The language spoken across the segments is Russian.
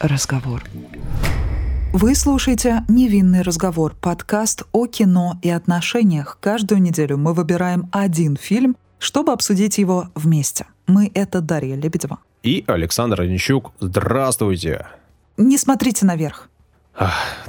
разговор. Вы слушаете «Невинный разговор» — подкаст о кино и отношениях. Каждую неделю мы выбираем один фильм, чтобы обсудить его вместе. Мы — это Дарья Лебедева. И Александр Онищук. Здравствуйте. Не смотрите наверх.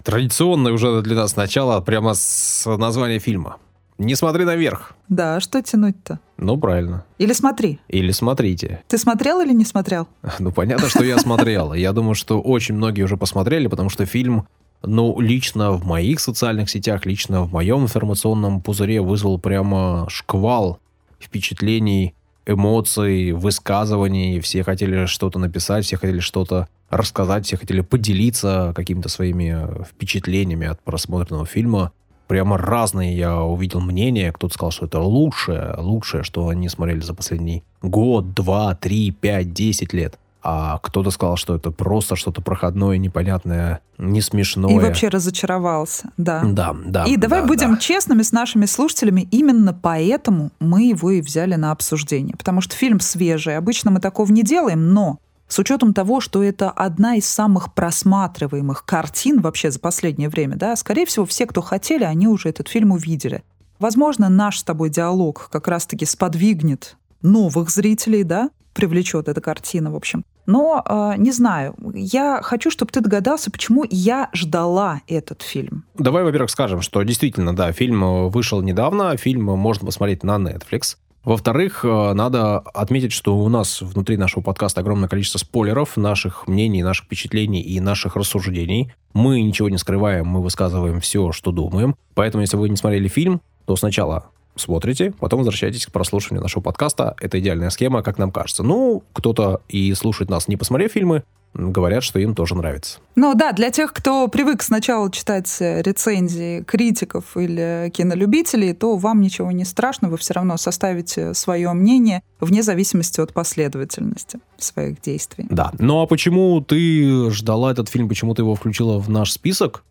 Традиционное уже для нас начало прямо с названия фильма. Не смотри наверх. Да, что тянуть-то? Ну, правильно. Или смотри. Или смотрите. Ты смотрел или не смотрел? Ну, понятно, что я смотрел. Я думаю, что очень многие уже посмотрели, потому что фильм, ну, лично в моих социальных сетях, лично в моем информационном пузыре вызвал прямо шквал впечатлений, эмоций, высказываний. Все хотели что-то написать, все хотели что-то рассказать, все хотели поделиться какими-то своими впечатлениями от просмотренного фильма. Прямо разные я увидел мнения. Кто-то сказал, что это лучшее, лучшее, что они смотрели за последний год, два, три, пять, десять лет. А кто-то сказал, что это просто что-то проходное, непонятное, не смешное. И вообще разочаровался, да. Да, да. И давай да, будем да. честными с нашими слушателями. Именно поэтому мы его и взяли на обсуждение. Потому что фильм свежий. Обычно мы такого не делаем, но с учетом того, что это одна из самых просматриваемых картин вообще за последнее время, да, скорее всего, все, кто хотели, они уже этот фильм увидели. Возможно, наш с тобой диалог как раз-таки сподвигнет новых зрителей, да, привлечет эта картина, в общем. Но э, не знаю, я хочу, чтобы ты догадался, почему я ждала этот фильм. Давай, во-первых, скажем, что действительно, да, фильм вышел недавно, фильм можно посмотреть на Netflix. Во-вторых, э, надо отметить, что у нас внутри нашего подкаста огромное количество спойлеров, наших мнений, наших впечатлений и наших рассуждений. Мы ничего не скрываем, мы высказываем все, что думаем. Поэтому, если вы не смотрели фильм, то сначала смотрите, потом возвращайтесь к прослушиванию нашего подкаста. Это идеальная схема, как нам кажется. Ну, кто-то и слушает нас, не посмотрев фильмы, говорят, что им тоже нравится. Ну да, для тех, кто привык сначала читать рецензии критиков или кинолюбителей, то вам ничего не страшно, вы все равно составите свое мнение вне зависимости от последовательности своих действий. Да. Ну а почему ты ждала этот фильм, почему ты его включила в наш список?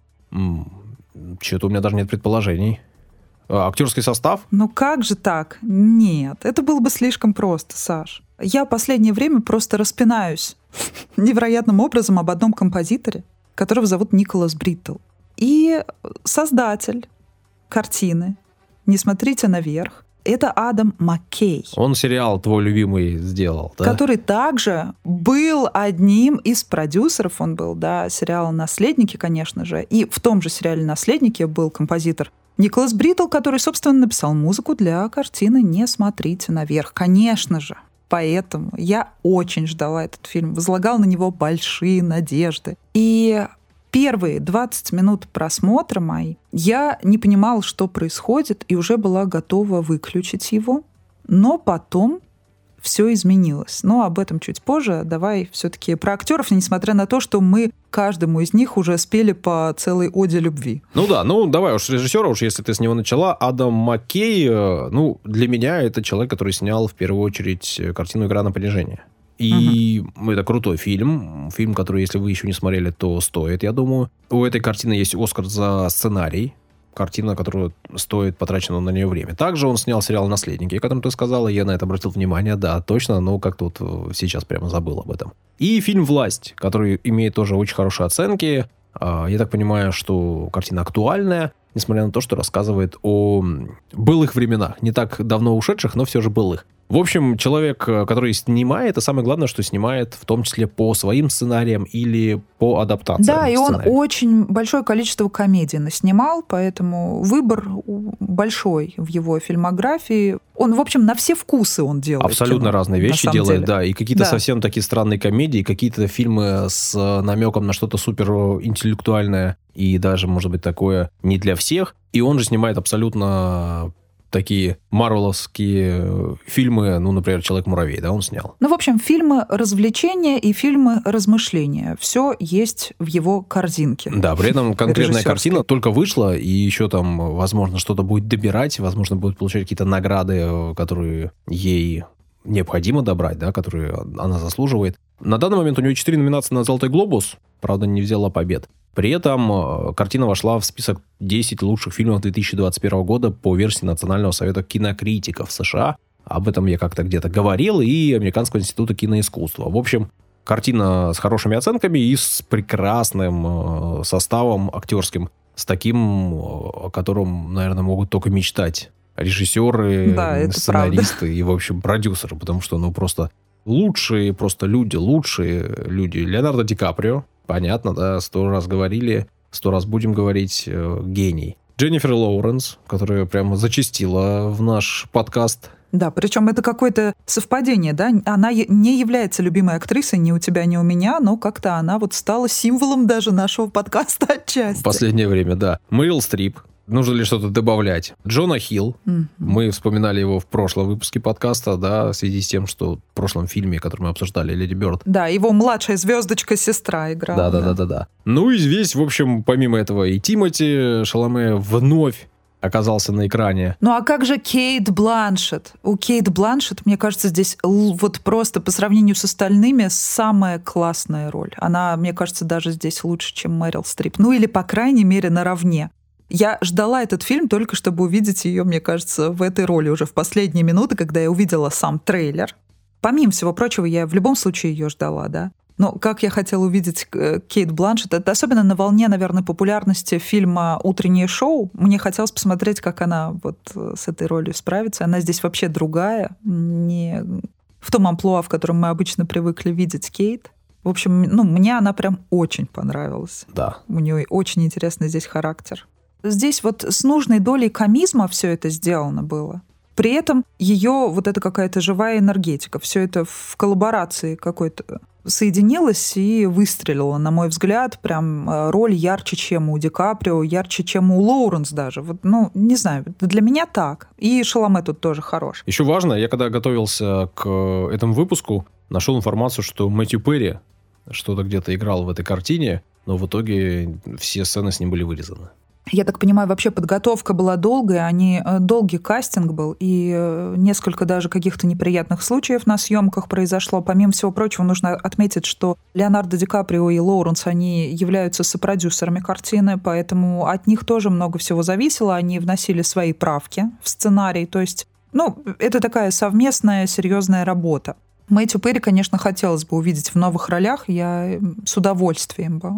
Что-то у меня даже нет предположений. А, актерский состав? Ну как же так? Нет, это было бы слишком просто, Саш. Я последнее время просто распинаюсь невероятным образом об одном композиторе, которого зовут Николас Бриттелл. И создатель картины «Не смотрите наверх» — это Адам Маккей. Он сериал твой любимый сделал, да? Который также был одним из продюсеров, он был, да, сериала «Наследники», конечно же. И в том же сериале «Наследники» был композитор Николас Бриттелл, который, собственно, написал музыку для картины «Не смотрите наверх». Конечно же, Поэтому я очень ждала этот фильм, возлагала на него большие надежды. И первые 20 минут просмотра мои я не понимала, что происходит, и уже была готова выключить его. Но потом все изменилось. Но об этом чуть позже. Давай все-таки про актеров, несмотря на то, что мы каждому из них уже спели по целой оде любви. Ну да, ну давай уж режиссера, уж если ты с него начала. Адам Маккей, э, ну, для меня это человек, который снял в первую очередь картину «Игра на понижение». И угу. это крутой фильм. Фильм, который, если вы еще не смотрели, то стоит, я думаю. У этой картины есть Оскар за сценарий картина, которую стоит потраченного на нее время. Также он снял сериал «Наследники», о котором ты сказала, я на это обратил внимание, да, точно, но как-то вот э, сейчас прямо забыл об этом. И фильм «Власть», который имеет тоже очень хорошие оценки. А, я так понимаю, что картина актуальная, несмотря на то, что рассказывает о былых временах, не так давно ушедших, но все же былых. В общем, человек, э, который снимает, это самое главное, что снимает в том числе по своим сценариям или по адаптациям. Да, и он очень большое количество комедий наснимал, поэтому выбор большой в его фильмографии. Он, в общем, на все вкусы он делает. Абсолютно кино, разные вещи делает, деле. да. И какие-то да. совсем такие странные комедии, какие-то фильмы с намеком на что-то супер интеллектуальное и даже, может быть, такое не для всех. И он же снимает абсолютно такие марвеловские э, фильмы, ну, например, «Человек-муравей», да, он снял. Ну, в общем, фильмы развлечения и фильмы размышления. Все есть в его корзинке. Да, при этом конкретная картина только вышла, и еще там, возможно, что-то будет добирать, возможно, будет получать какие-то награды, э, которые ей необходимо добрать, да, которые она заслуживает. На данный момент у нее 4 номинации на «Золотой глобус», правда, не взяла побед. При этом э, картина вошла в список 10 лучших фильмов 2021 года по версии Национального совета кинокритиков США. Об этом я как-то где-то говорил, и Американского института киноискусства. В общем, картина с хорошими оценками и с прекрасным э, составом актерским, с таким, о котором, наверное, могут только мечтать режиссеры, да, сценаристы правда. и, в общем, продюсеры, потому что, ну, просто лучшие просто люди, лучшие люди. Леонардо Ди Каприо, понятно, да, сто раз говорили, сто раз будем говорить, э, гений. Дженнифер Лоуренс, которая прямо зачастила в наш подкаст. Да, причем это какое-то совпадение, да? Она не является любимой актрисой ни у тебя, ни у меня, но как-то она вот стала символом даже нашего подкаста отчасти. В последнее время, да. Мэрил Стрип, нужно ли что-то добавлять? Джона Хилл, mm-hmm. мы вспоминали его в прошлом выпуске подкаста, да, в связи с тем, что в прошлом фильме, который мы обсуждали, Леди Бёрд. Да, его младшая звездочка-сестра играла. Да-да-да-да-да. Ну и здесь, в общем, помимо этого и Тимати Шаломе вновь оказался на экране. Ну а как же Кейт Бланшет? У Кейт Бланшет, мне кажется, здесь вот просто по сравнению с остальными самая классная роль. Она, мне кажется, даже здесь лучше, чем Мэрил Стрип. Ну или, по крайней мере, наравне. Я ждала этот фильм только чтобы увидеть ее, мне кажется, в этой роли уже в последние минуты, когда я увидела сам трейлер. Помимо всего прочего, я в любом случае ее ждала, да. Но как я хотела увидеть э, Кейт Бланшет, это особенно на волне, наверное, популярности фильма «Утреннее шоу». Мне хотелось посмотреть, как она вот э, с этой ролью справится. Она здесь вообще другая, не в том амплуа, в котором мы обычно привыкли видеть Кейт. В общем, ну, мне она прям очень понравилась. Да. У нее очень интересный здесь характер. Здесь вот с нужной долей комизма все это сделано было. При этом ее вот эта какая-то живая энергетика, все это в коллаборации какой-то соединилось и выстрелило, на мой взгляд, прям э, роль ярче, чем у Ди Каприо, ярче, чем у Лоуренс даже. Вот, ну, не знаю, для меня так. И Шаломе тут тоже хорош. Еще важно, я когда готовился к этому выпуску, нашел информацию, что Мэтью Перри что-то где-то играл в этой картине, но в итоге все сцены с ним были вырезаны. Я так понимаю, вообще подготовка была долгая, они, э, долгий кастинг был, и э, несколько даже каких-то неприятных случаев на съемках произошло. Помимо всего прочего, нужно отметить, что Леонардо Ди Каприо и Лоуренс, они являются сопродюсерами картины, поэтому от них тоже много всего зависело. Они вносили свои правки в сценарий, то есть ну, это такая совместная серьезная работа. Мэтью Перри, конечно, хотелось бы увидеть в новых ролях. Я с удовольствием бы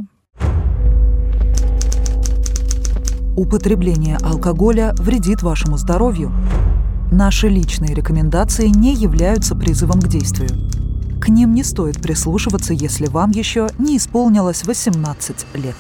Употребление алкоголя вредит вашему здоровью. Наши личные рекомендации не являются призывом к действию. К ним не стоит прислушиваться, если вам еще не исполнилось 18 лет.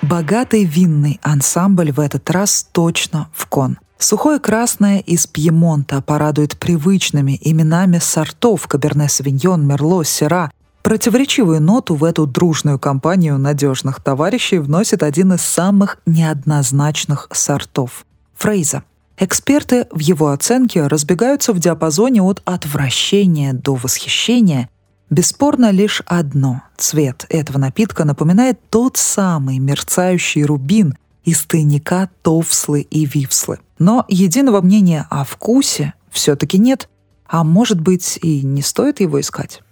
Богатый винный ансамбль в этот раз точно в кон. Сухое красное из Пьемонта порадует привычными именами сортов Каберне Савиньон, Мерло, Сера, Противоречивую ноту в эту дружную компанию надежных товарищей вносит один из самых неоднозначных сортов — Фрейза. Эксперты в его оценке разбегаются в диапазоне от отвращения до восхищения. Бесспорно лишь одно — цвет этого напитка напоминает тот самый мерцающий рубин из тайника Товслы и Вивслы. Но единого мнения о вкусе все-таки нет, а может быть и не стоит его искать.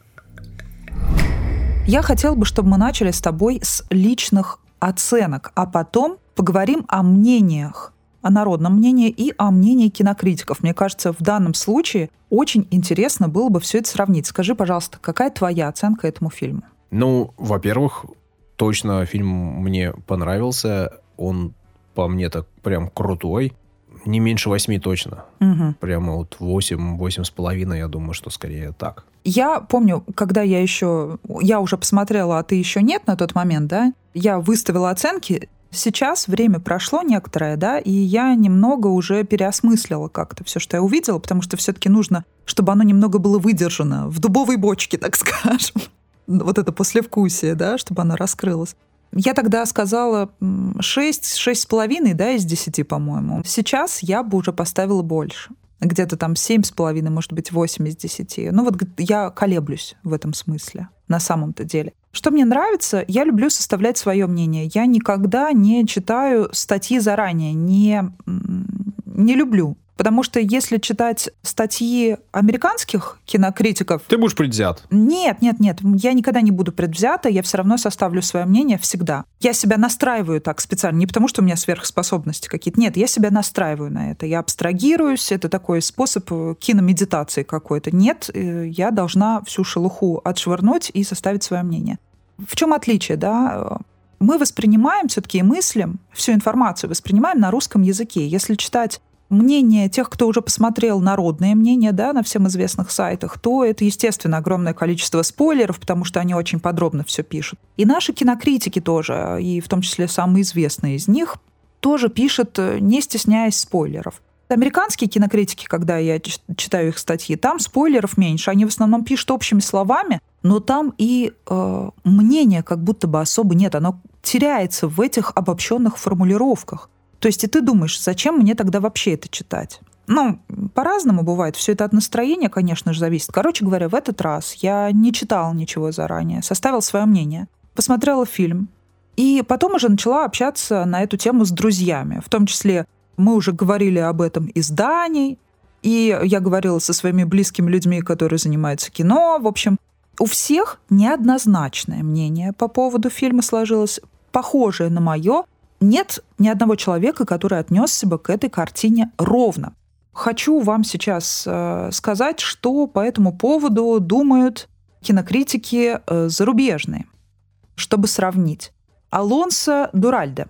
Я хотела бы, чтобы мы начали с тобой с личных оценок, а потом поговорим о мнениях, о народном мнении и о мнении кинокритиков. Мне кажется, в данном случае очень интересно было бы все это сравнить. Скажи, пожалуйста, какая твоя оценка этому фильму? Ну, во-первых, точно фильм мне понравился. Он по мне так прям крутой. Не меньше восьми точно. Угу. Прямо вот восемь, восемь с половиной, я думаю, что скорее так. Я помню, когда я еще... Я уже посмотрела, а ты еще нет на тот момент, да? Я выставила оценки. Сейчас время прошло некоторое, да, и я немного уже переосмыслила как-то все, что я увидела, потому что все-таки нужно, чтобы оно немного было выдержано в дубовой бочке, так скажем. Вот это послевкусие, да, чтобы оно раскрылось. Я тогда сказала 6, 6,5, да, из 10, по-моему. Сейчас я бы уже поставила больше. Где-то там 7,5, может быть, 8 из 10. Ну вот я колеблюсь в этом смысле, на самом-то деле. Что мне нравится, я люблю составлять свое мнение. Я никогда не читаю статьи заранее, не, не люблю Потому что если читать статьи американских кинокритиков... Ты будешь предвзят. Нет, нет, нет. Я никогда не буду предвзята. Я все равно составлю свое мнение всегда. Я себя настраиваю так специально. Не потому, что у меня сверхспособности какие-то. Нет, я себя настраиваю на это. Я абстрагируюсь. Это такой способ э, киномедитации какой-то. Нет, э, я должна всю шелуху отшвырнуть и составить свое мнение. В чем отличие, да? Мы воспринимаем все-таки и мыслим, всю информацию воспринимаем на русском языке. Если читать мнение тех, кто уже посмотрел народное мнение да, на всем известных сайтах, то это, естественно, огромное количество спойлеров, потому что они очень подробно все пишут. И наши кинокритики тоже, и в том числе самые известные из них, тоже пишут, э, не стесняясь спойлеров. Американские кинокритики, когда я читаю их статьи, там спойлеров меньше. Они в основном пишут общими словами, но там и э, мнения как будто бы особо нет. Оно теряется в этих обобщенных формулировках. То есть и ты думаешь, зачем мне тогда вообще это читать? Ну, по-разному бывает. Все это от настроения, конечно же, зависит. Короче говоря, в этот раз я не читала ничего заранее, составил свое мнение, посмотрела фильм, и потом уже начала общаться на эту тему с друзьями. В том числе мы уже говорили об этом из Дании, и я говорила со своими близкими людьми, которые занимаются кино. В общем, у всех неоднозначное мнение по поводу фильма сложилось, похожее на мое, нет ни одного человека, который отнесся бы к этой картине ровно. Хочу вам сейчас э, сказать, что по этому поводу думают кинокритики э, зарубежные, чтобы сравнить. Алонсо Дуральде.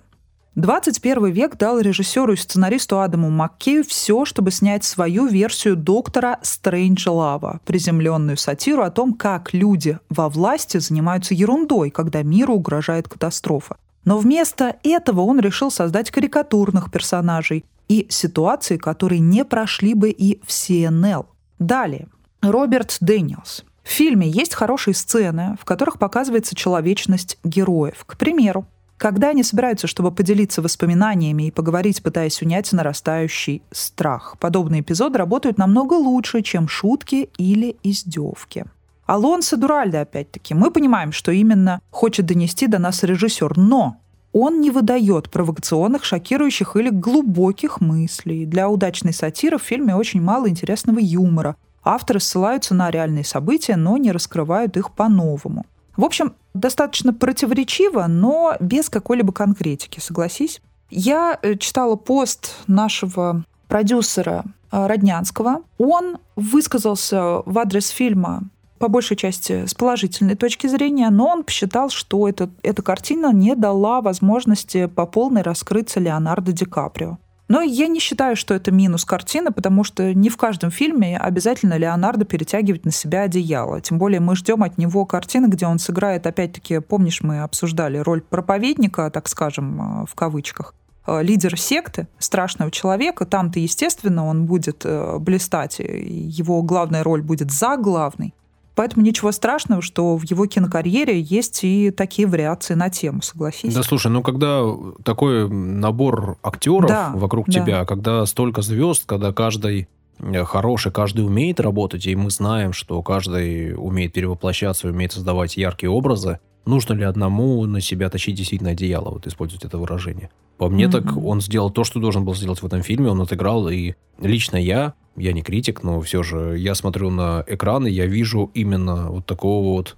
21 век дал режиссеру и сценаристу Адаму Маккею все, чтобы снять свою версию доктора Стрэнджа приземленную сатиру о том, как люди во власти занимаются ерундой, когда миру угрожает катастрофа. Но вместо этого он решил создать карикатурных персонажей и ситуации, которые не прошли бы и в CNL. Далее. Роберт Дэниелс. В фильме есть хорошие сцены, в которых показывается человечность героев. К примеру, когда они собираются, чтобы поделиться воспоминаниями и поговорить, пытаясь унять нарастающий страх. Подобные эпизоды работают намного лучше, чем шутки или издевки. Алонсо Дуральде, опять-таки, мы понимаем, что именно хочет донести до нас режиссер, но он не выдает провокационных, шокирующих или глубоких мыслей. Для удачной сатиры в фильме очень мало интересного юмора. Авторы ссылаются на реальные события, но не раскрывают их по-новому. В общем, достаточно противоречиво, но без какой-либо конкретики, согласись. Я э, читала пост нашего продюсера э, Роднянского. Он высказался в адрес фильма по большей части с положительной точки зрения, но он посчитал, что это, эта картина не дала возможности по полной раскрыться Леонардо Ди Каприо. Но я не считаю, что это минус картины, потому что не в каждом фильме обязательно Леонардо перетягивает на себя одеяло. Тем более мы ждем от него картины, где он сыграет, опять-таки, помнишь, мы обсуждали роль проповедника, так скажем, э, в кавычках э, лидер секты, страшного человека, там-то, естественно, он будет э, блистать, его главная роль будет за главной. Поэтому ничего страшного, что в его кинокарьере есть и такие вариации на тему, согласись. Да, слушай, ну когда такой набор актеров да, вокруг да. тебя, когда столько звезд, когда каждый э, хороший, каждый умеет работать, и мы знаем, что каждый умеет перевоплощаться, умеет создавать яркие образы, нужно ли одному на себя тащить действительно одеяло, вот использовать это выражение. По мне, mm-hmm. так он сделал то, что должен был сделать в этом фильме, он отыграл, и лично я я не критик, но все же я смотрю на экраны, я вижу именно вот такого вот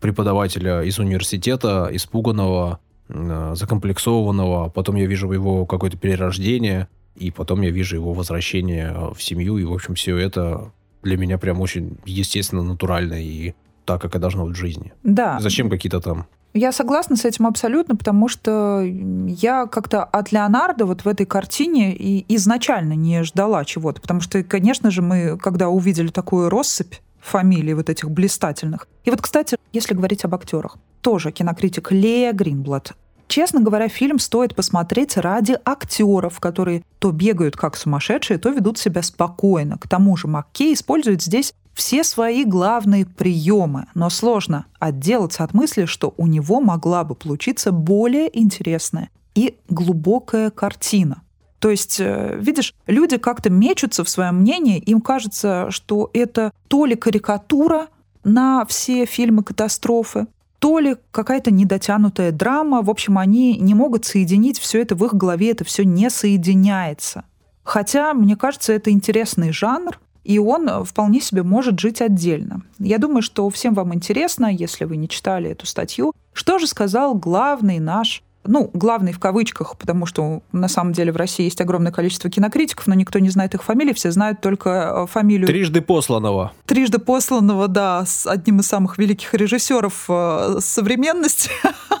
преподавателя из университета, испуганного, закомплексованного. Потом я вижу его какое-то перерождение, и потом я вижу его возвращение в семью. И, в общем, все это для меня прям очень естественно, натурально и так, как и должно быть в жизни. Да. Зачем какие-то там я согласна с этим абсолютно, потому что я как-то от Леонардо вот в этой картине и изначально не ждала чего-то, потому что, конечно же, мы, когда увидели такую россыпь фамилий вот этих блистательных. И вот, кстати, если говорить об актерах, тоже кинокритик Лея Гринблад. Честно говоря, фильм стоит посмотреть ради актеров, которые то бегают как сумасшедшие, то ведут себя спокойно. К тому же Маккей использует здесь все свои главные приемы, но сложно отделаться от мысли, что у него могла бы получиться более интересная и глубокая картина. То есть, э, видишь, люди как-то мечутся в своем мнении, им кажется, что это то ли карикатура на все фильмы катастрофы, то ли какая-то недотянутая драма. В общем, они не могут соединить все это в их голове, это все не соединяется. Хотя, мне кажется, это интересный жанр, и он вполне себе может жить отдельно. Я думаю, что всем вам интересно, если вы не читали эту статью, что же сказал главный наш ну, главный в кавычках, потому что на самом деле в России есть огромное количество кинокритиков, но никто не знает их фамилии, все знают только э, фамилию... Трижды посланного. Трижды посланного, да, с одним из самых великих режиссеров э, современности,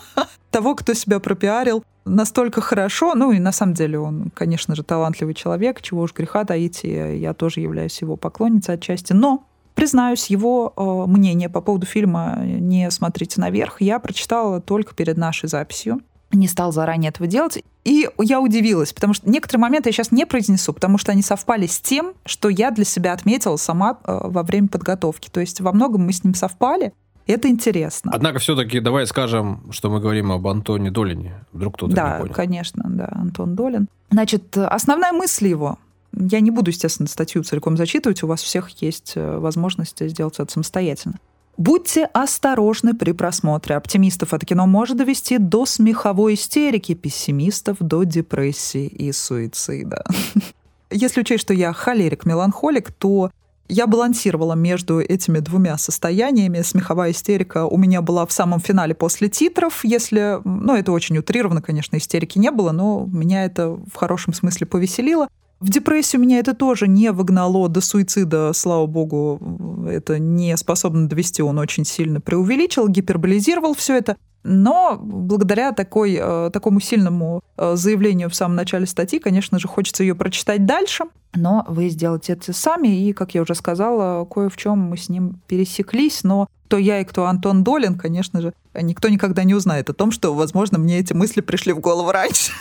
того, кто себя пропиарил настолько хорошо. Ну и на самом деле он, конечно же, талантливый человек, чего уж греха таить, я тоже являюсь его поклонницей отчасти. Но Признаюсь, его э, мнение по поводу фильма «Не смотрите наверх» я прочитала только перед нашей записью не стал заранее этого делать. И я удивилась, потому что некоторые моменты я сейчас не произнесу, потому что они совпали с тем, что я для себя отметила сама э, во время подготовки. То есть во многом мы с ним совпали. Это интересно. Однако все-таки давай скажем, что мы говорим об Антоне Долине. Вдруг кто-то да, не понял. конечно, да, Антон Долин. Значит, основная мысль его я не буду, естественно, статью целиком зачитывать, у вас всех есть э, возможность сделать это самостоятельно. Будьте осторожны при просмотре. Оптимистов это кино может довести до смеховой истерики, пессимистов до депрессии и суицида. Если учесть, что я холерик-меланхолик, то я балансировала между этими двумя состояниями. Смеховая истерика у меня была в самом финале после титров, если... Ну, это очень утрированно, конечно, истерики не было, но меня это в хорошем смысле повеселило. В депрессию меня это тоже не выгнало до суицида, слава богу, это не способно довести, он очень сильно преувеличил, гиперболизировал все это. Но благодаря такой, э, такому сильному э, заявлению в самом начале статьи, конечно же, хочется ее прочитать дальше. Но вы сделаете это сами, и, как я уже сказала, кое в чем мы с ним пересеклись, но кто я и кто Антон Долин, конечно же, никто никогда не узнает о том, что, возможно, мне эти мысли пришли в голову раньше.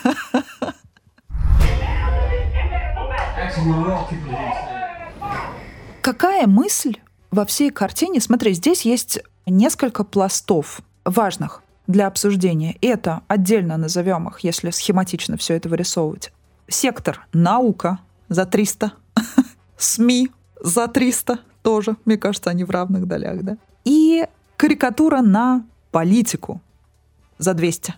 Какая мысль во всей картине? Смотри, здесь есть несколько пластов важных для обсуждения. Это отдельно назовем их, если схематично все это вырисовывать. Сектор наука за 300, СМИ за 300 тоже, мне кажется, они в равных долях, да. И карикатура на политику за 200.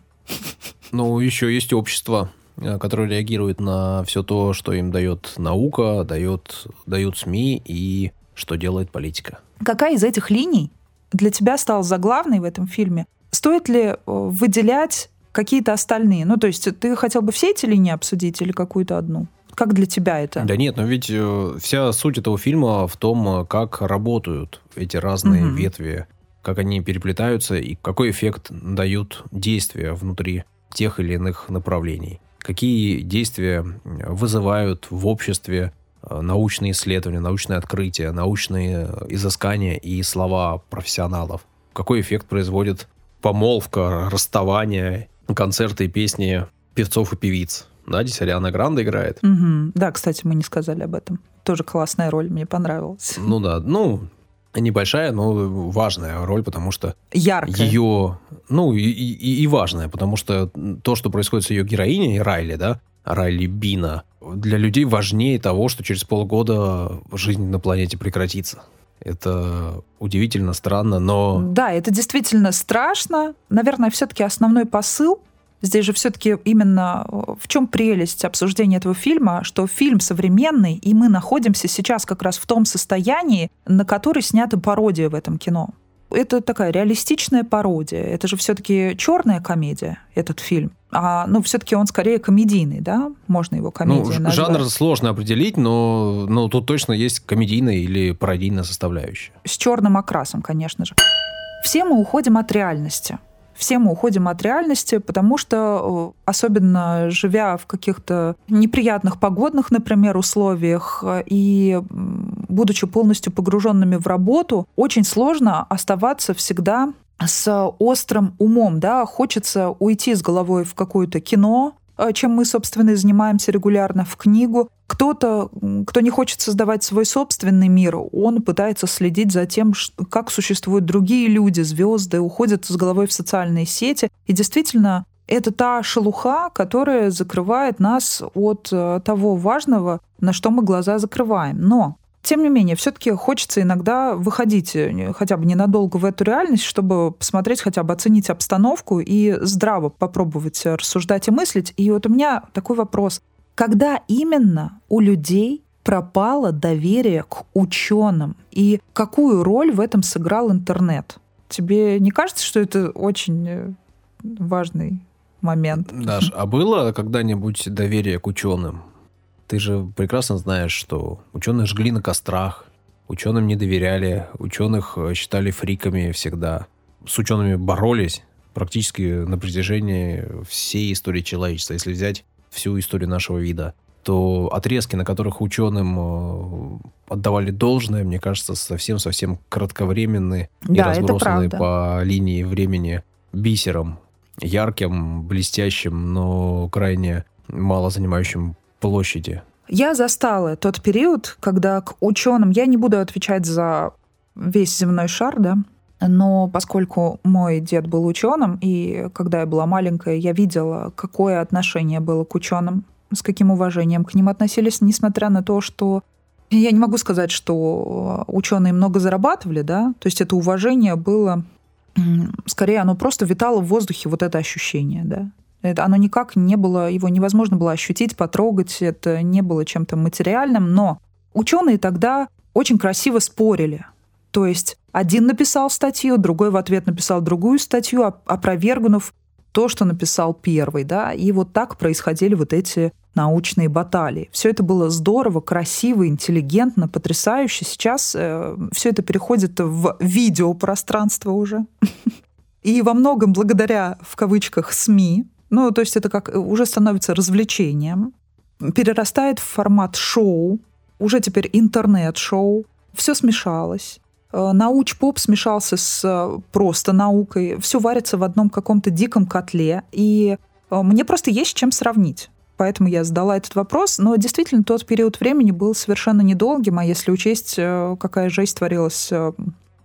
Ну, еще есть общество Э, которые реагируют на все то, что им дает наука, дает, дают СМИ и что делает политика. Какая из этих линий для тебя стала заглавной в этом фильме? Стоит ли э, выделять какие-то остальные? Ну, то есть ты хотел бы все эти линии обсудить или какую-то одну? Как для тебя это? Да нет, но ведь э, вся суть этого фильма в том, как работают эти разные угу. ветви, как они переплетаются и какой эффект дают действия внутри тех или иных направлений какие действия вызывают в обществе э, научные исследования, научные открытия, научные изыскания и слова профессионалов. Какой эффект производит помолвка, расставание, концерты и песни певцов и певиц. Да, здесь Ариана Гранда играет. Угу. Да, кстати, мы не сказали об этом. Тоже классная роль, мне понравилась. Ну да, ну, небольшая, но важная роль, потому что Яркая. ее, ну и, и, и важная, потому что то, что происходит с ее героиней Райли, да, Райли Бина, для людей важнее того, что через полгода жизнь на планете прекратится. Это удивительно странно, но... Да, это действительно страшно. Наверное, все-таки основной посыл Здесь же все-таки именно э, в чем прелесть обсуждения этого фильма, что фильм современный, и мы находимся сейчас как раз в том состоянии, на который снята пародия в этом кино. Это такая реалистичная пародия. Это же все-таки черная комедия, этот фильм. А, ну, все-таки он скорее комедийный, да? Можно его комедией ну, назвать. Жанр сложно определить, но, но тут точно есть комедийная или пародийная составляющая. С черным окрасом, конечно же. Все мы уходим от реальности все мы уходим от реальности, потому что, э, особенно живя в каких-то неприятных погодных, например, условиях, э, и будучи полностью погруженными в работу, очень сложно оставаться всегда с острым умом, да, хочется уйти с головой в какое-то кино, Э, чем мы, собственно, и занимаемся регулярно в книгу. Кто-то, кто не хочет создавать свой собственный мир, он пытается следить за тем, как существуют другие люди, звезды, уходят с головой в социальные сети. И действительно, это та шелуха, которая закрывает нас от э, того важного, на что мы глаза закрываем. Но тем не менее, все-таки хочется иногда выходить э, хотя бы ненадолго в эту реальность, чтобы посмотреть, хотя бы оценить обстановку и здраво попробовать рассуждать и мыслить. И вот у меня такой вопрос. Когда именно у людей пропало доверие к ученым и какую роль в этом сыграл интернет? Тебе не кажется, что это очень э, важный момент? Даш, а было когда-нибудь доверие к ученым? Ты же прекрасно знаешь, что ученых жгли на кострах, ученым не доверяли, ученых э, считали фриками всегда. С учеными боролись практически на протяжении всей истории человечества. Если взять всю историю нашего вида, то отрезки, на которых ученым э, отдавали должное, мне кажется, совсем-совсем кратковременные и Да, разбросаны по линии времени бисером, ярким, блестящим, но крайне мало занимающим площади. Я застала тот период, когда к ученым, я не буду отвечать за весь земной шар, да, но поскольку мой дед был ученым, и когда я была маленькая, я видела, какое отношение было к ученым, с каким уважением к ним относились, несмотря на то, что я не могу сказать, что ученые много зарабатывали, да, то есть это уважение было, скорее оно просто витало в воздухе, вот это ощущение, да. Это, оно никак не было, его невозможно было ощутить, потрогать, это не было чем-то материальным, но ученые тогда очень красиво спорили. То есть один написал статью, другой в ответ написал другую статью, оп- опровергнув то, что написал первый, да, и вот так происходили вот эти научные баталии. Все это было здорово, красиво, интеллигентно, потрясающе. Сейчас все это переходит в видеопространство уже. И во многом благодаря, в кавычках, СМИ, ну, то есть это как э, уже становится развлечением, перерастает в формат шоу, уже теперь интернет-шоу, все смешалось. Э, Науч-поп смешался с э, просто наукой, все варится в одном каком-то диком котле, и э, мне просто есть с чем сравнить. Поэтому я задала этот вопрос. Но действительно, тот период времени был совершенно недолгим, а если учесть, какая жесть творилась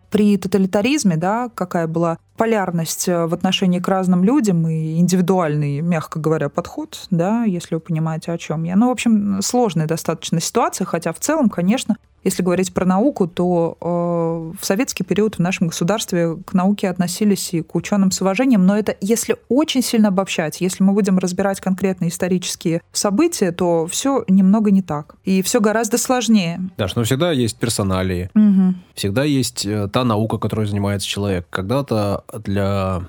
при тоталитаризме, да, какая была полярность э, в отношении к разным людям и индивидуальный, мягко говоря, подход, да, если вы понимаете, о чем я. Ну, в общем, сложная достаточно ситуация, хотя в целом, конечно, если говорить про науку, то э, в советский период в нашем государстве к науке относились и к ученым с уважением, но это если очень сильно обобщать, если мы будем разбирать конкретные исторические события, то все немного не так. И все гораздо сложнее. Даш, но всегда есть персоналии, Мгм. всегда есть э, та наука, которой занимается человек. Когда-то для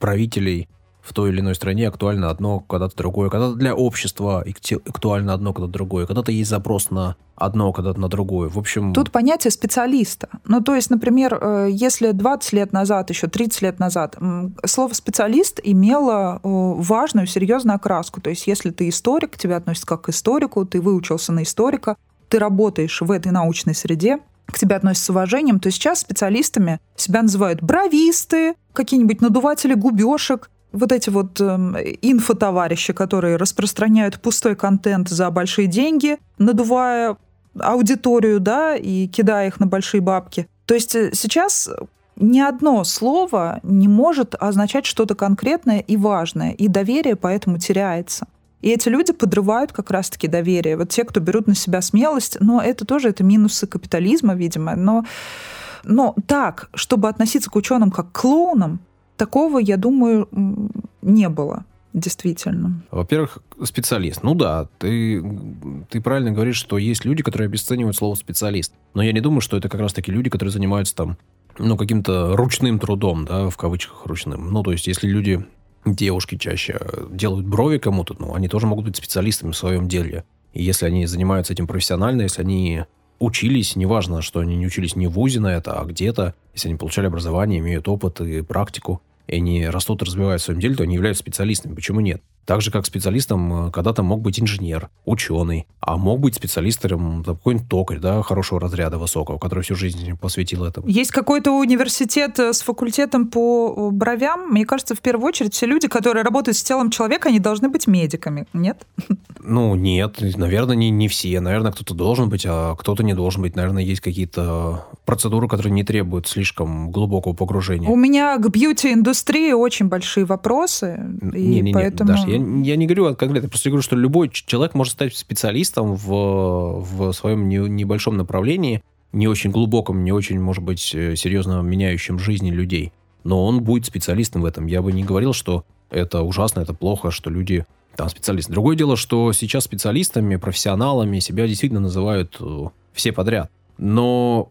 правителей в той или иной стране актуально одно, когда-то другое. Когда-то для общества актуально одно, когда-то другое. Когда-то есть запрос на одно, когда-то на другое. В общем, Тут понятие специалиста. Ну, то есть, например, э, если 20 лет назад, еще 30 лет назад, слово специалист имело э, важную, серьезную окраску. То есть, если ты историк, к тебе относятся как к историку, ты выучился на историка, ты работаешь в этой научной среде, к тебе относятся с уважением, то сейчас специалистами себя называют бровисты, какие-нибудь надуватели губешек, вот эти вот эм, инфотоварищи, которые распространяют пустой контент за большие деньги, надувая аудиторию, да, и кидая их на большие бабки. То есть э, сейчас ни одно слово не может означать что-то конкретное и важное, и доверие поэтому теряется. И эти люди подрывают как раз-таки доверие. Вот те, кто берут на себя смелость, но это тоже это минусы капитализма, видимо. Но, но так, чтобы относиться к ученым как к клоунам, такого, я думаю, не было. Действительно. Во-первых, специалист. Ну да, ты, ты правильно говоришь, что есть люди, которые обесценивают слово специалист. Но я не думаю, что это как раз-таки люди, которые занимаются там, ну, каким-то ручным трудом, да, в кавычках ручным. Ну, то есть, если люди, девушки чаще делают брови кому-то, ну, они тоже могут быть специалистами в своем деле. И если они занимаются этим профессионально, если они учились, неважно, что они не учились не в ВУЗе на это, а где-то, если они получали образование, имеют опыт и практику, и они растут, развивают в своем деле, то они являются специалистами. Почему нет? Так же, как специалистом э, когда-то мог быть инженер, ученый, а мог быть специалистом какой-нибудь токарь, да, хорошего разряда высокого, который всю жизнь посвятил этому. Есть какой-то университет э, с факультетом по э, бровям. Мне кажется, в первую очередь все люди, которые работают с телом человека, они должны быть медиками, нет? Ну, нет, наверное, не, не все. Наверное, кто-то должен быть, а кто-то не должен быть. Наверное, есть какие-то процедуры, которые не требуют слишком глубокого погружения. У меня к бьюти-индустрии очень большие вопросы, и Не-не-не, поэтому... Даша, я, я не говорю конкретно, я просто говорю, что любой человек может стать специалистом в, в своем не- небольшом направлении, не очень глубоком, не очень, может быть, э, серьезно меняющем жизни людей. Но он будет специалистом в этом. Я бы не говорил, что это ужасно, это плохо, что люди Там специалисты. Другое дело, что сейчас специалистами, профессионалами себя действительно называют э, все подряд. Но,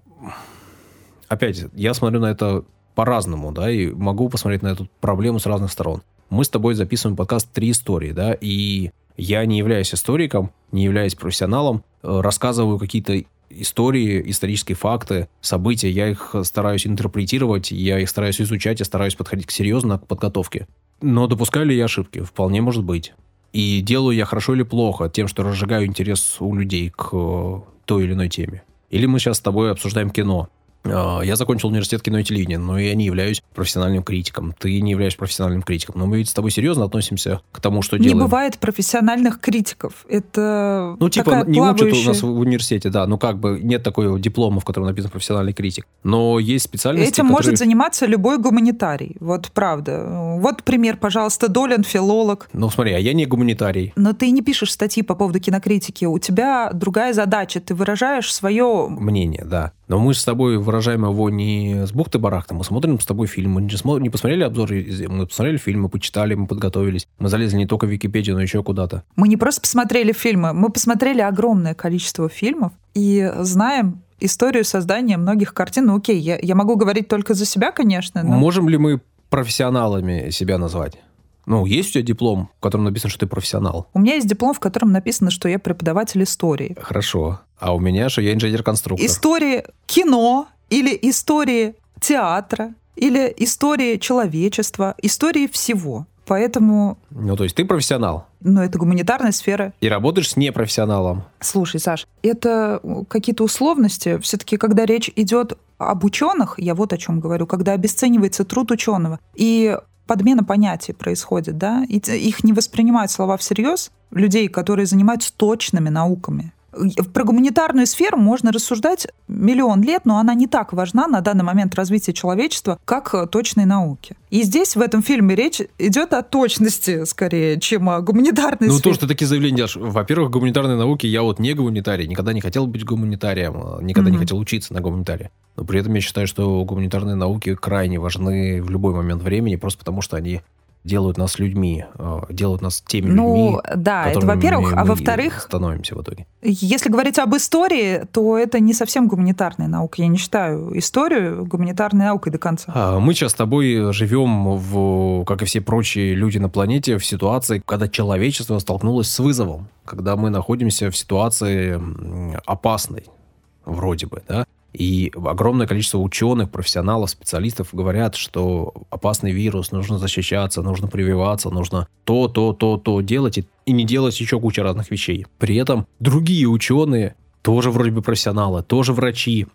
опять, я смотрю на это по-разному, да, и могу посмотреть на эту проблему с разных сторон. Мы с тобой записываем подкаст «Три истории», да, и я не являюсь историком, не являюсь профессионалом, э, рассказываю какие-то истории, исторические факты, события, я их стараюсь интерпретировать, я их стараюсь изучать, я стараюсь подходить серьезно к подготовке. Но допускаю ли я ошибки? Вполне может быть. И делаю я хорошо или плохо тем, что разжигаю интерес у людей к э, той или иной теме. Или мы сейчас с тобой обсуждаем кино. А, я закончил университет кино и телевидения, но я не являюсь профессиональным критиком. Ты не являешься профессиональным критиком. Но мы ведь с тобой серьезно относимся к тому, что не делаем. Не бывает профессиональных критиков. Это Ну, типа, такая не плавающая... учат у нас в университете, да. Ну, как бы нет такого диплома, в котором написан профессиональный критик. Но есть специальности, Этим которые... может заниматься любой гуманитарий. Вот правда. Вот пример, пожалуйста, Долин, филолог. Ну, смотри, а я не гуманитарий. Но ты не пишешь статьи по поводу кинокритики. У тебя другая задача. Ты выражаешь свое... Мнение, да. Но мы же с тобой выражаем его не с бухты-барахта, мы смотрим с тобой фильм, мы не, смотрим, не посмотрели обзоры, мы посмотрели фильмы, почитали, мы подготовились, мы залезли не только в Википедию, но еще куда-то. Мы не просто посмотрели фильмы, мы посмотрели огромное количество фильмов и знаем историю создания многих картин. Ну окей, я, я могу говорить только за себя, конечно. Но... Можем ли мы профессионалами себя назвать? Ну, есть у тебя диплом, в котором написано, что ты профессионал? У меня есть диплом, в котором написано, что я преподаватель истории. Хорошо. А у меня, что я инженер-конструктор. Истории кино или истории театра или истории человечества, истории всего. Поэтому... Ну, то есть ты профессионал? Ну, это гуманитарная сфера. И работаешь с непрофессионалом? Слушай, Саш, это какие-то условности. Все-таки, когда речь идет об ученых, я вот о чем говорю, когда обесценивается труд ученого, и подмена понятий происходит, да, и их не воспринимают слова всерьез людей, которые занимаются точными науками. Про гуманитарную сферу можно рассуждать миллион лет, но она не так важна на данный момент развития человечества, как точные науки. И здесь, в этом фильме, речь идет о точности, скорее, чем о гуманитарной ну, сфере. Ну, то, что ты такие заявления делаешь. Во-первых, гуманитарные науки, я вот не гуманитарий, никогда не хотел быть гуманитарием, никогда mm-hmm. не хотел учиться на гуманитарии. Но при этом я считаю, что гуманитарные науки крайне важны в любой момент времени, просто потому что они делают нас людьми, э, делают нас теми ну, людьми, да, это во-первых, а во-вторых, становимся в итоге. Если говорить об истории, то это не совсем гуманитарная наука. Я не считаю историю гуманитарной наукой до конца. А, мы сейчас с тобой живем, в, как и все прочие люди на планете, в ситуации, когда человечество столкнулось с вызовом, когда мы находимся в ситуации опасной, вроде бы, да, и огромное количество ученых, профессионалов, специалистов говорят, что опасный вирус, нужно защищаться, нужно прививаться, нужно то, то, то, то делать и, и не делать еще куча разных вещей. При этом другие ученые, тоже вроде бы профессионалы, тоже врачи,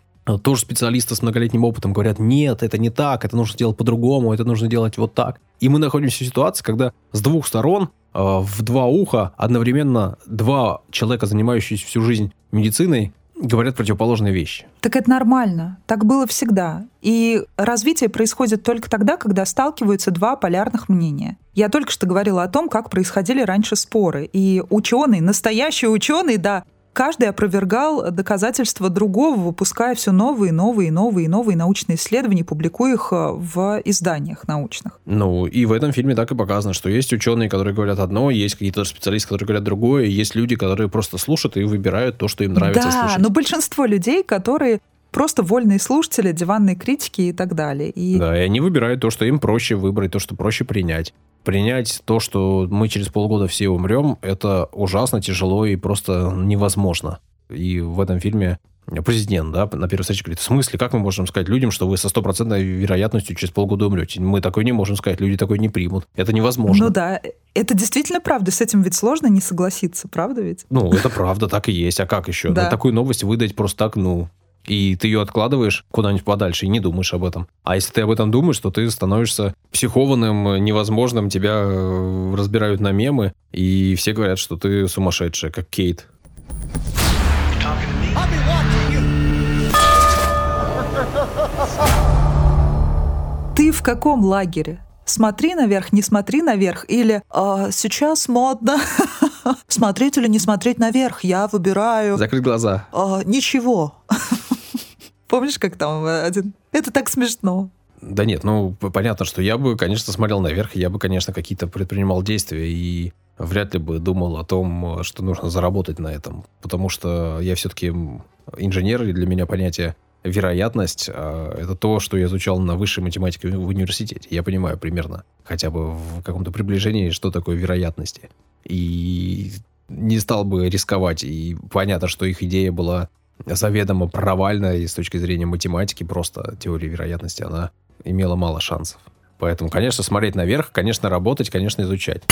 тоже специалисты с многолетним опытом говорят, нет, это не так, это нужно делать по-другому, это нужно делать вот так. И мы находимся в ситуации, когда с двух сторон э, в два уха одновременно два человека, занимающиеся всю жизнь медициной, говорят противоположные вещи. Так это нормально. Так было всегда. И развитие происходит только тогда, когда сталкиваются два полярных мнения. Я только что говорила о том, как происходили раньше споры. И ученый, настоящий ученый, да, каждый опровергал доказательства другого, выпуская все новые, новые, новые, новые научные исследования, публикуя их э, в изданиях научных. Ну, и в этом фильме так и показано, что есть ученые, которые говорят одно, есть какие-то специалисты, которые говорят другое, есть люди, которые просто слушают и выбирают то, что им нравится да, слушать. но большинство людей, которые просто вольные слушатели, диванные критики и так далее. И... Да, и они выбирают то, что им проще выбрать, то, что проще принять. Принять то, что мы через полгода все умрем, это ужасно тяжело и просто невозможно. И в этом фильме президент, да, на первой встрече говорит, в смысле, как мы можем сказать людям, что вы со стопроцентной вероятностью через полгода умрете? Мы такой не можем сказать, люди такой не примут. Это невозможно. Ну да, это действительно правда, с этим ведь сложно не согласиться, правда ведь? Ну, это правда, так и есть. А как еще? Да. такую новость выдать просто так, ну, и ты ее откладываешь куда-нибудь подальше и не думаешь об этом. А если ты об этом думаешь, то ты становишься психованным, невозможным, тебя э, разбирают на мемы, и все говорят, что ты сумасшедшая, как Кейт. Ты в каком лагере? Смотри наверх, не смотри наверх, или а, сейчас модно смотреть или не смотреть наверх, я выбираю. Закрыть глаза. А, ничего. Помнишь, как там один? Это так смешно. Да нет, ну, понятно, что я бы, конечно, смотрел наверх, я бы, конечно, какие-то предпринимал действия и вряд ли бы думал о том, что нужно заработать на этом. Потому что я все-таки инженер, и для меня понятие вероятность а, это то, что я изучал на высшей математике в университете. Я понимаю примерно, хотя бы в каком-то приближении, что такое вероятности. И не стал бы рисковать. И понятно, что их идея была заведомо провальная и с точки зрения математики, просто теория вероятности, она имела мало шансов. Поэтому, конечно, смотреть наверх, конечно, работать, конечно, изучать.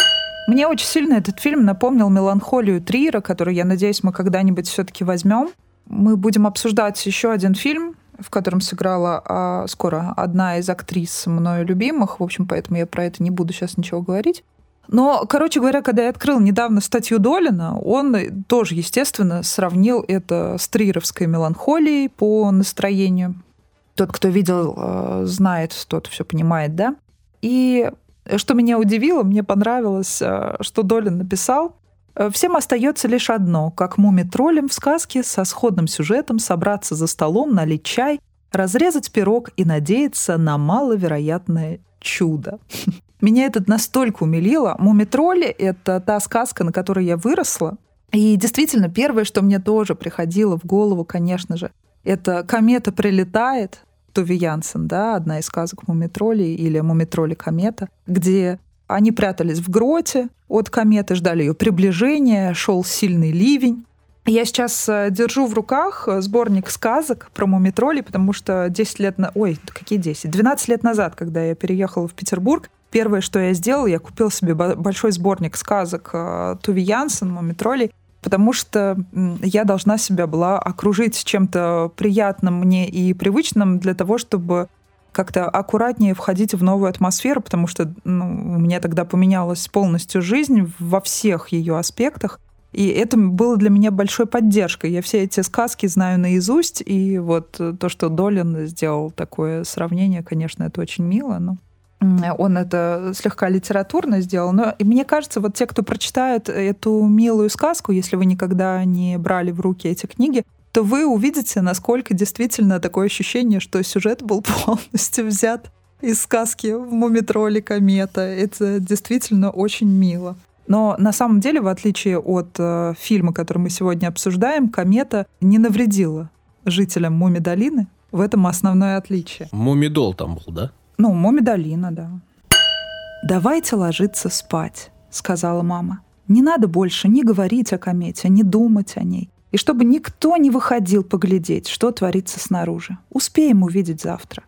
Мне очень сильно этот фильм напомнил «Меланхолию Триера», который, я надеюсь, мы когда-нибудь все-таки возьмем. Мы будем обсуждать еще один фильм, в котором сыграла а, скоро одна из актрис мною любимых. В общем, поэтому я про это не буду сейчас ничего говорить. Но, короче говоря, когда я открыл недавно статью Долина, он тоже, естественно, сравнил это с трировской меланхолией по настроению. Тот, кто видел, э, знает, тот все понимает, да? И что меня удивило, мне понравилось, э, что Долин написал. «Э, Всем остается лишь одно, как муми-троллем в сказке со сходным сюжетом собраться за столом, налить чай, разрезать пирог и надеяться на маловероятное чудо. Меня это настолько умилило. Муми-тролли — это та сказка, на которой я выросла. И действительно, первое, что мне тоже приходило в голову, конечно же, это комета прилетает, Туви Янсен, да, одна из сказок Мумитроли или Мумитроли комета, где они прятались в гроте от кометы, ждали ее приближения, шел сильный ливень. Я сейчас э, держу в руках э, сборник сказок про мумитроли, потому что 10 лет... На... Ой, какие 10? 12 лет назад, когда я переехала в Петербург, первое, что я сделала, я купила себе большой сборник сказок э, Туви Янсен, мумитроли, потому что я должна себя была окружить чем-то приятным мне и привычным для того, чтобы как-то аккуратнее входить в новую атмосферу, потому что ну, у меня тогда поменялась полностью жизнь во всех ее аспектах. И это было для меня большой поддержкой. Я все эти сказки знаю наизусть, и вот то, что Долин сделал такое сравнение, конечно, это очень мило. Но он это слегка литературно сделал. Но мне кажется, вот те, кто прочитает эту милую сказку, если вы никогда не брали в руки эти книги, то вы увидите, насколько действительно такое ощущение, что сюжет был полностью взят из сказки в «Мумитроле комета». Это действительно очень мило. Но на самом деле, в отличие от э, фильма, который мы сегодня обсуждаем, комета не навредила жителям Муми-долины. В этом основное отличие. Мумидол там был, да? Ну, Момидалина, да. «Давайте ложиться спать», — сказала мама. «Не надо больше ни говорить о комете, ни думать о ней. И чтобы никто не выходил поглядеть, что творится снаружи. Успеем увидеть завтра».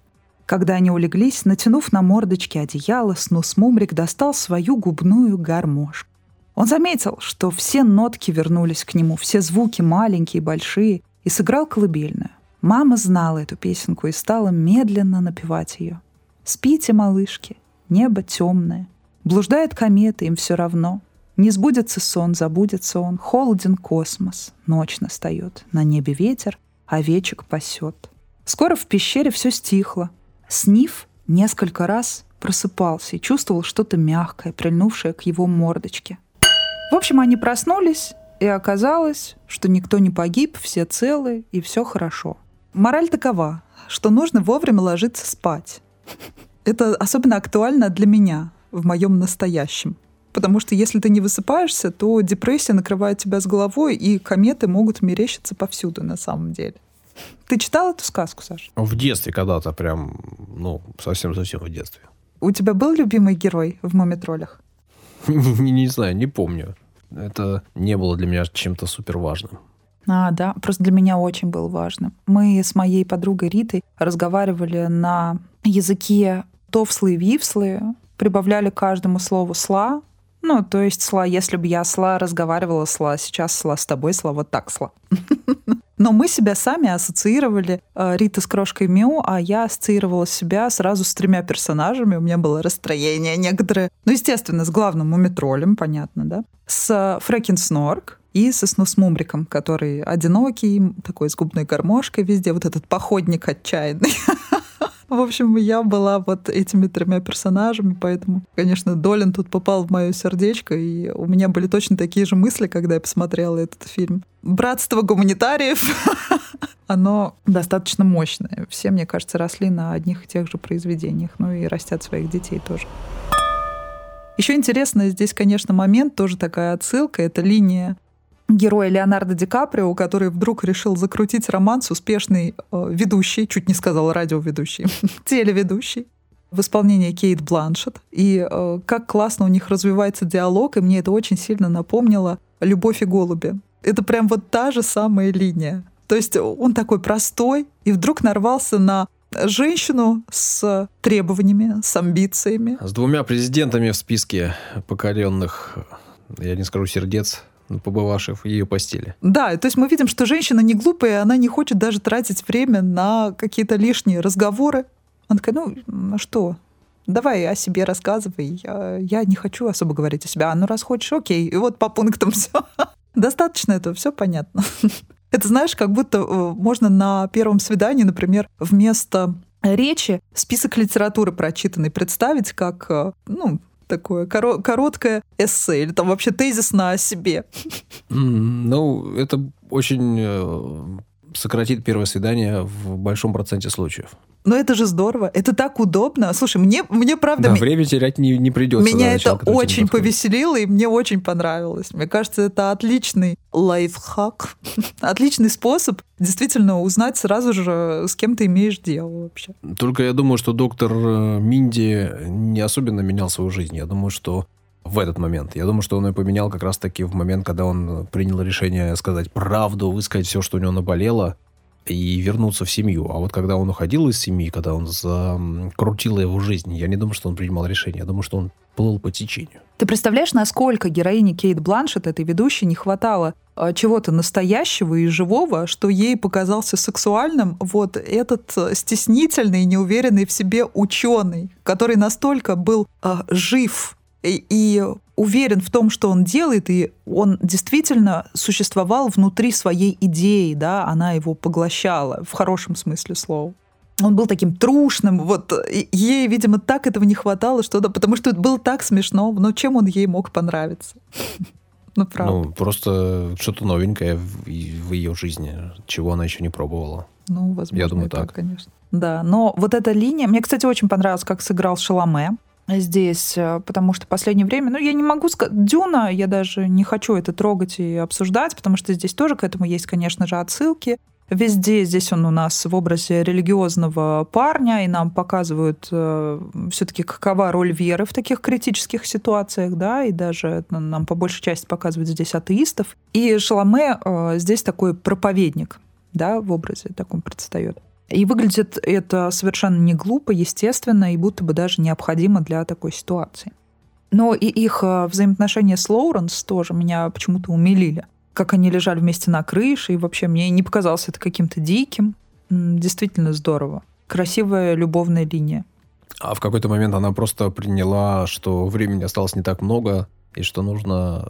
Когда они улеглись, натянув на мордочки одеяло, Снус Мумрик достал свою губную гармошку. Он заметил, что все нотки вернулись к нему, все звуки маленькие и большие, и сыграл колыбельную. Мама знала эту песенку и стала медленно напевать ее. Спите, малышки, небо темное. Блуждает комета, им все равно. Не сбудется сон, забудется он. Холоден космос, ночь настает. На небе ветер, овечек пасет. Скоро в пещере все стихло. Сниф несколько раз просыпался и чувствовал что-то мягкое, прильнувшее к его мордочке. В общем, они проснулись, и оказалось, что никто не погиб, все целы и все хорошо. Мораль такова, что нужно вовремя ложиться спать. Это особенно актуально для меня в моем настоящем. Потому что если ты не высыпаешься, то депрессия накрывает тебя с головой, и кометы могут мерещиться повсюду на самом деле. Ты читал эту сказку, Саша? В детстве когда-то прям, ну, совсем-совсем в детстве. У тебя был любимый герой в «Мумитролях»? не, не знаю, не помню. Это не было для меня чем-то супер важным. А, да, просто для меня очень был важным. Мы с моей подругой Ритой разговаривали на языке товслы и вивслы, прибавляли каждому слову сла, ну, то есть сла, если бы я сла разговаривала сла, сейчас сла с тобой сла, вот так сла. Но мы себя сами ассоциировали. Э, Рита с крошкой Мю, а я ассоциировала себя сразу с тремя персонажами. У меня было расстроение некоторое. Ну, естественно, с главным мумитролем, понятно, да? С Фрэкин Снорк, и со Снусмумриком, который одинокий, такой с губной гармошкой везде, вот этот походник отчаянный. В общем, я была вот этими тремя персонажами, поэтому, конечно, Долин тут попал в мое сердечко, и у меня были точно такие же мысли, когда я посмотрела этот фильм. Братство гуманитариев, оно достаточно мощное. Все, мне кажется, росли на одних и тех же произведениях, ну и растят своих детей тоже. Еще интересно здесь, конечно, момент, тоже такая отсылка, это линия героя Леонардо Ди Каприо, который вдруг решил закрутить роман с успешной э, ведущей, чуть не сказал радиоведущей, телеведущей, в исполнении Кейт Бланшет. И э, как классно у них развивается диалог, и мне это очень сильно напомнило «Любовь и голуби». Это прям вот та же самая линия. То есть он такой простой, и вдруг нарвался на женщину с требованиями, с амбициями. С двумя президентами в списке покоренных, я не скажу сердец, побывавших в ее постели. Да, то есть мы видим, что женщина не глупая, она не хочет даже тратить время на какие-то лишние разговоры. Она такая, ну, что, давай о себе рассказывай. Я, я не хочу особо говорить о себе. А ну, раз хочешь, окей. И вот по пунктам все. Достаточно этого, все понятно. Это, знаешь, как будто э, можно на первом свидании, например, вместо речи список литературы прочитанный представить как, э, ну, такое коро- короткое эссе или там вообще тезисно о себе. ну, это очень э, сократит первое свидание в большом проценте случаев. Но это же здорово, это так удобно. Слушай, мне, мне правда... Да, время терять не, не придется. Меня это очень повеселило, и мне очень понравилось. Мне кажется, это отличный лайфхак, отличный способ действительно узнать сразу же, с кем ты имеешь дело вообще. Только я думаю, что доктор э, Минди не особенно менял свою жизнь. Я думаю, что в этот момент. Я думаю, что он ее поменял как раз-таки в момент, когда он принял решение сказать правду, высказать все, что у него наболело, и вернуться в семью. А вот когда он уходил из семьи, когда он закрутил его жизнь, я не думаю, что он принимал решение. Я думаю, что он плыл по течению. Ты представляешь, насколько героине Кейт Бланшет, этой ведущей, не хватало а, чего-то настоящего и живого, что ей показался сексуальным вот этот э, стеснительный, неуверенный в себе ученый, который настолько был э, жив и, и уверен в том, что он делает, и он действительно существовал внутри своей идеи, да, она его поглощала в хорошем смысле слова. Он был таким трушным, вот ей, видимо, так этого не хватало, что-то, потому что это было так смешно, но чем он ей мог понравиться? Ну, правда. Ну, просто что-то новенькое в, в ее жизни, чего она еще не пробовала. Ну, возможно, Я думаю, так. так, конечно. Да, но вот эта линия... Мне, кстати, очень понравилось, как сыграл Шаломе здесь, э, потому что последнее время, ну, я не могу сказать, Дюна, я даже не хочу это трогать и обсуждать, потому что здесь тоже к этому есть, конечно же, отсылки. Везде здесь он у нас в образе религиозного парня, и нам показывают э, все-таки какова роль веры в таких критических ситуациях, да, и даже нам по большей части показывают здесь атеистов. И Шаломе э, здесь такой проповедник, да, в образе таком предстает. И выглядит это совершенно не глупо, естественно, и будто бы даже необходимо для такой ситуации. Но и их э, взаимоотношения с Лоуренс тоже меня почему-то умилили. Как они лежали вместе на крыше, и вообще мне не показалось это каким-то диким. Действительно здорово. Красивая любовная линия. А в какой-то момент она просто приняла, что времени осталось не так много, и что нужно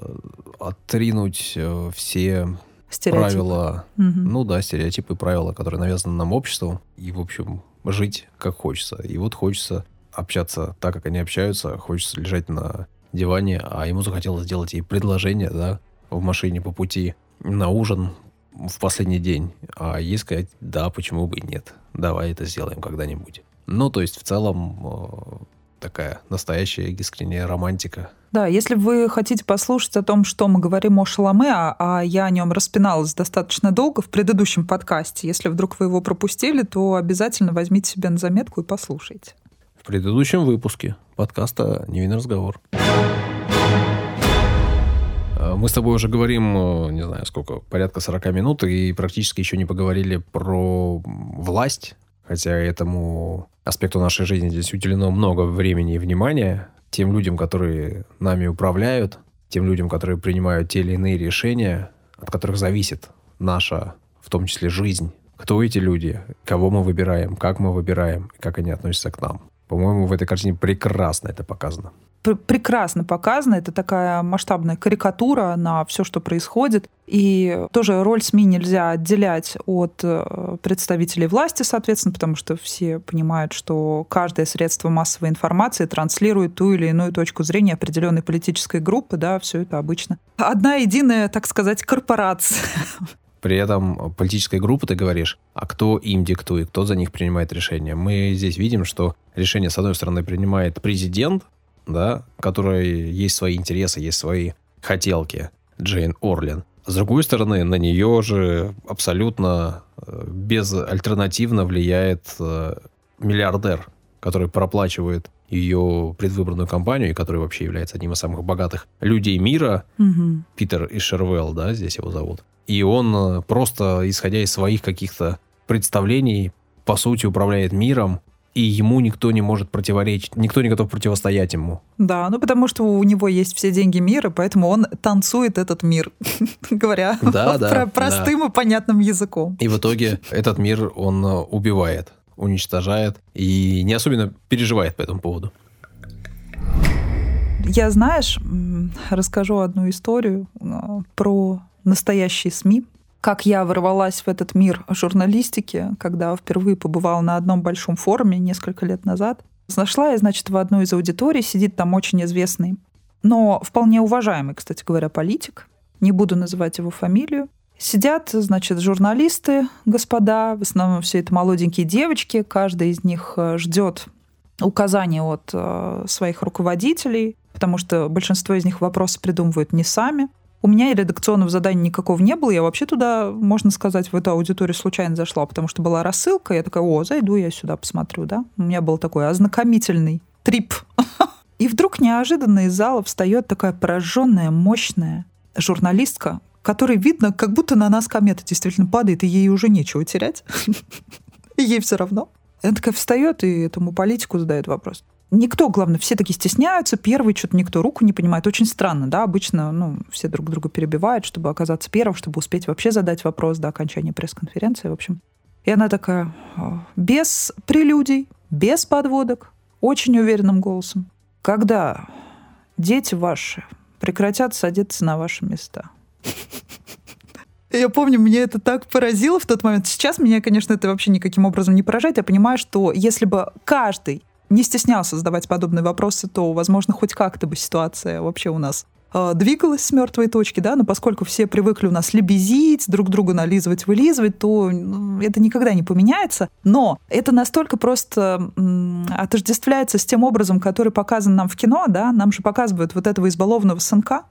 отринуть э, все Стереотипы. правила, угу. ну да, стереотипы, правила, которые навязаны нам обществом, и, в общем, жить как хочется. И вот хочется общаться так, как они общаются, хочется лежать на диване, а ему захотелось сделать ей предложение, да, в машине по пути на ужин в последний день, а ей сказать, да, почему бы и нет, давай это сделаем когда-нибудь. Ну, то есть, в целом, э, такая настоящая искренняя романтика. Да, если вы хотите послушать о том, что мы говорим о Шаломе, а, а я о нем распиналась достаточно долго в предыдущем подкасте, если вдруг вы его пропустили, то обязательно возьмите себе на заметку и послушайте. В предыдущем выпуске подкаста «Невинный разговор». А, мы с тобой уже говорим, э, не знаю сколько, порядка 40 минут, и практически еще не поговорили про власть, хотя этому аспекту нашей жизни здесь уделено много времени и внимания, тем людям, которые нами управляют, тем людям, которые принимают те или иные решения, от которых зависит наша, в том числе, жизнь. Кто эти люди, кого мы выбираем, как мы выбираем, как они относятся к нам. По-моему, в этой картине прекрасно это показано прекрасно показано. Это такая масштабная карикатура на все, что происходит. И тоже роль СМИ нельзя отделять от э, представителей власти, соответственно, потому что все понимают, что каждое средство массовой информации транслирует ту или иную точку зрения определенной политической группы, да, все это обычно. Одна единая, так сказать, корпорация. При этом политической группы ты говоришь, а кто им диктует, кто за них принимает решения. Мы здесь видим, что решение, с одной стороны, принимает президент, да, которой есть свои интересы, есть свои хотелки, Джейн Орлин. С другой стороны, на нее же абсолютно э, безальтернативно влияет э, миллиардер, который проплачивает ее предвыборную кампанию, и который вообще является одним из самых богатых людей мира, Мгм. Питер Ишервелл, да, здесь его зовут. И он э, просто, исходя из своих каких-то представлений, по сути, управляет миром, и ему никто не может противоречить, никто не готов противостоять ему. Да, ну потому что у него есть все деньги мира, поэтому он танцует этот мир, говоря Да, да, про- да. простым и понятным языком. И в итоге этот мир он э, убивает, уничтожает и не особенно переживает по этому поводу. Я, знаешь, расскажу одну историю э, про настоящие СМИ. Как я ворвалась в этот мир журналистики, когда впервые побывала на одном большом форуме несколько лет назад. Нашла я, значит, в одной из аудиторий, сидит там очень известный, но вполне уважаемый, кстати говоря, политик. Не буду называть его фамилию. Сидят, значит, журналисты, господа, в основном все это молоденькие девочки, каждая из них э, ждет указания от э, своих руководителей, потому что большинство из них вопросы придумывают не сами. У меня и редакционного задания никакого не было. Я вообще туда, можно сказать, в эту аудиторию случайно зашла, потому что была рассылка. Я такая, о, зайду я сюда посмотрю, да. У меня был такой ознакомительный трип. И вдруг неожиданно из зала встает такая пораженная, мощная журналистка, которой видно, как будто на нас комета действительно падает, и ей уже нечего терять. Ей все равно. Она такая встает и этому политику задает вопрос. Никто, главное, все такие стесняются, первый что-то никто руку не понимает. Очень странно, да, обычно, ну, все друг друга перебивают, чтобы оказаться первым, чтобы успеть вообще задать вопрос до окончания пресс-конференции, в общем. И она такая, без прелюдий, без подводок, очень уверенным голосом. Когда дети ваши прекратят садиться на ваши места? Я помню, меня это так поразило в тот момент. Сейчас меня, конечно, это вообще никаким образом не поражает. Я понимаю, что если бы каждый не стеснялся задавать подобные вопросы, то, возможно, хоть как-то бы ситуация вообще у нас э, двигалась с мертвой точки, да, но поскольку все привыкли у нас лебезить, друг другу нализывать, вылизывать, то ну, это никогда не поменяется. Но это настолько просто отождествляется с тем образом, который показан нам в кино, да, нам же показывают вот этого избалованного сынка,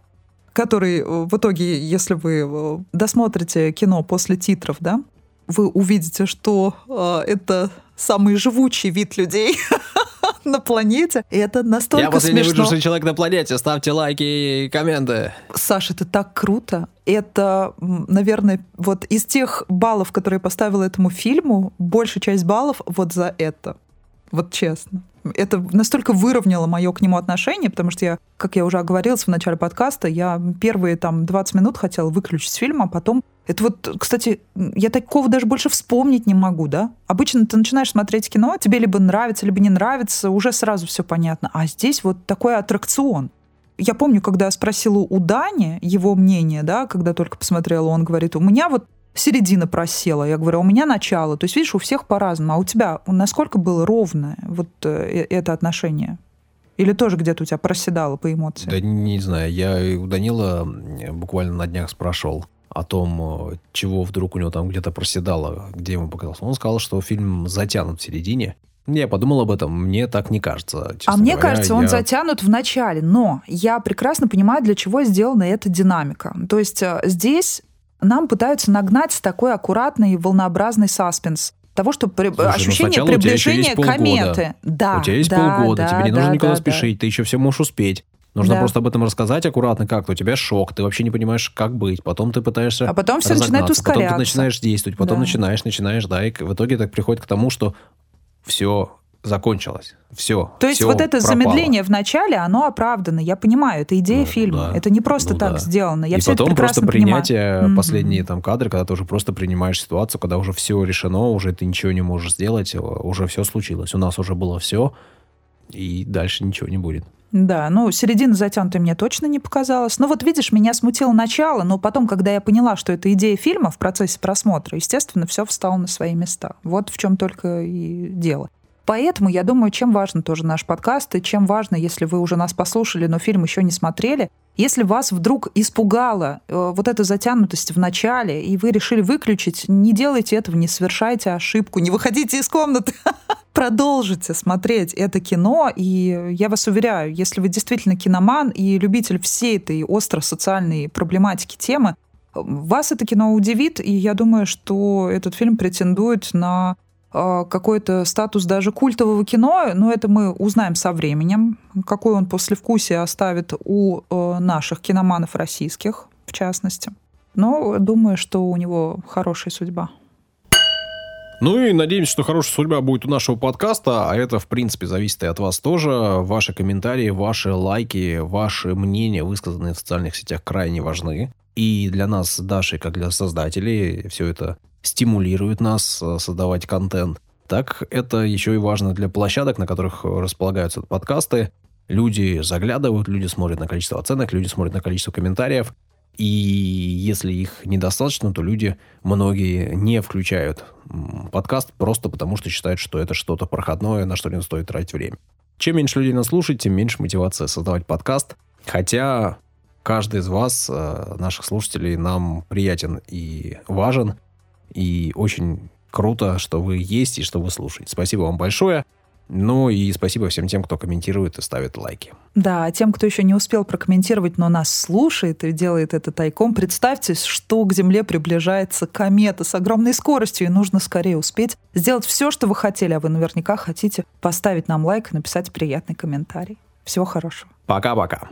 который э, в итоге, если вы э, досмотрите кино после титров, да, вы увидите, что э, это самый живучий вид людей на планете. И это настолько Я последний смешно. выживший человек на планете. Ставьте лайки и комменты. Саша, это так круто. Это, наверное, вот из тех баллов, которые я поставила этому фильму, большая часть баллов вот за это. Вот честно. Это настолько выровняло мое к нему отношение, потому что я, как я уже оговорилась в начале подкаста, я первые там 20 минут хотела выключить фильм, а потом... Это вот, кстати, я такого даже больше вспомнить не могу, да? Обычно ты начинаешь смотреть кино, тебе либо нравится, либо не нравится, уже сразу все понятно. А здесь вот такой аттракцион. Я помню, когда я спросила у Дани его мнение, да, когда только посмотрела, он говорит, у меня вот середина просела. Я говорю, а у меня начало. То есть, видишь, у всех по-разному. А у тебя насколько было ровное вот э, это отношение? Или тоже где-то у тебя проседало по эмоциям? Да не знаю, я у Данила буквально на днях спрашивал о том, э, чего вдруг у него там где-то проседало, где ему показалось. Он сказал, что фильм затянут в середине. Я подумал об этом, мне так не кажется. а мне говоря. кажется, он Я- затянут в начале, но я прекрасно понимаю, для чего сделана эта динамика. То есть э, здесь нам пытаются нагнать такой аккуратный волнообразный саспенс того, что при- Слушай, ну ощущение приближения кометы. Да, У тебя есть да, полгода, да, тебе не да, нужно никуда да, да. спешить, ты еще все можешь успеть. Нужно Да. просто об этом рассказать аккуратно как-то. У тебя шок, ты вообще не понимаешь, как быть. Потом ты пытаешься А потом всё начинает разогнаться, Потом ты ускоряться. начинаешь действовать, потом Да. начинаешь, начинаешь, да, и в итоге так приходит к тому, что все закончилось. Все. То есть вот это замедление в начале, оно оправдано. Я понимаю, это идея Ну, фильма. да. Это не просто Ну, так да. сделано. Я и все потом это просто понимаю. принятие, Мгм. последние там кадры, когда ты уже просто принимаешь ситуацию, когда уже все решено, уже ты ничего не можешь сделать, уже все случилось. У нас уже было все, и дальше ничего не будет. Да, ну, середина затянутой мне точно не показалась. Ну, вот видишь, меня смутило начало, но потом, когда я поняла, что это идея фильма в процессе просмотра, естественно, все встало на свои места. Вот в чем только и дело. Поэтому я думаю, чем важно тоже наш подкаст, и чем важно, если вы уже нас послушали, но фильм еще не смотрели, если вас вдруг испугала э, вот эта затянутость в начале, и вы решили выключить, не делайте этого, не совершайте ошибку, не выходите из комнаты. продолжите смотреть это кино, и я вас уверяю, если вы действительно киноман и любитель всей этой остро-социальной проблематики темы, вас это кино удивит, и я думаю, что этот фильм претендует на э, какой-то статус даже культового кино, но это мы узнаем со временем, какой он послевкусие оставит у э, наших киноманов российских, в частности. Но думаю, что у него хорошая судьба. Ну и надеемся, что хорошая судьба будет у нашего подкаста, а это, в принципе, зависит и от вас тоже. Ваши комментарии, ваши лайки, ваши мнения, высказанные в социальных сетях, крайне важны. И для нас, Даши, как для создателей, все это стимулирует нас э, создавать контент. Так это еще и важно для площадок, на которых располагаются подкасты. Люди заглядывают, люди смотрят на количество оценок, люди смотрят на количество комментариев. И если их недостаточно, то люди, многие, не включают подкаст просто потому, что считают, что это что-то проходное, на что не стоит тратить время. Чем меньше людей нас слушает, тем меньше мотивация создавать подкаст. Хотя каждый из вас, э, наших слушателей, нам приятен и важен. И очень круто, что вы есть и что вы слушаете. Спасибо вам большое. Ну и спасибо всем тем, кто комментирует и ставит лайки. Да, а тем, кто еще не успел прокомментировать, но нас слушает и делает это тайком, представьте, что к Земле приближается комета с огромной скоростью, и нужно скорее успеть сделать все, что вы хотели, а вы наверняка хотите поставить нам лайк и написать приятный комментарий. Всего хорошего. Пока-пока.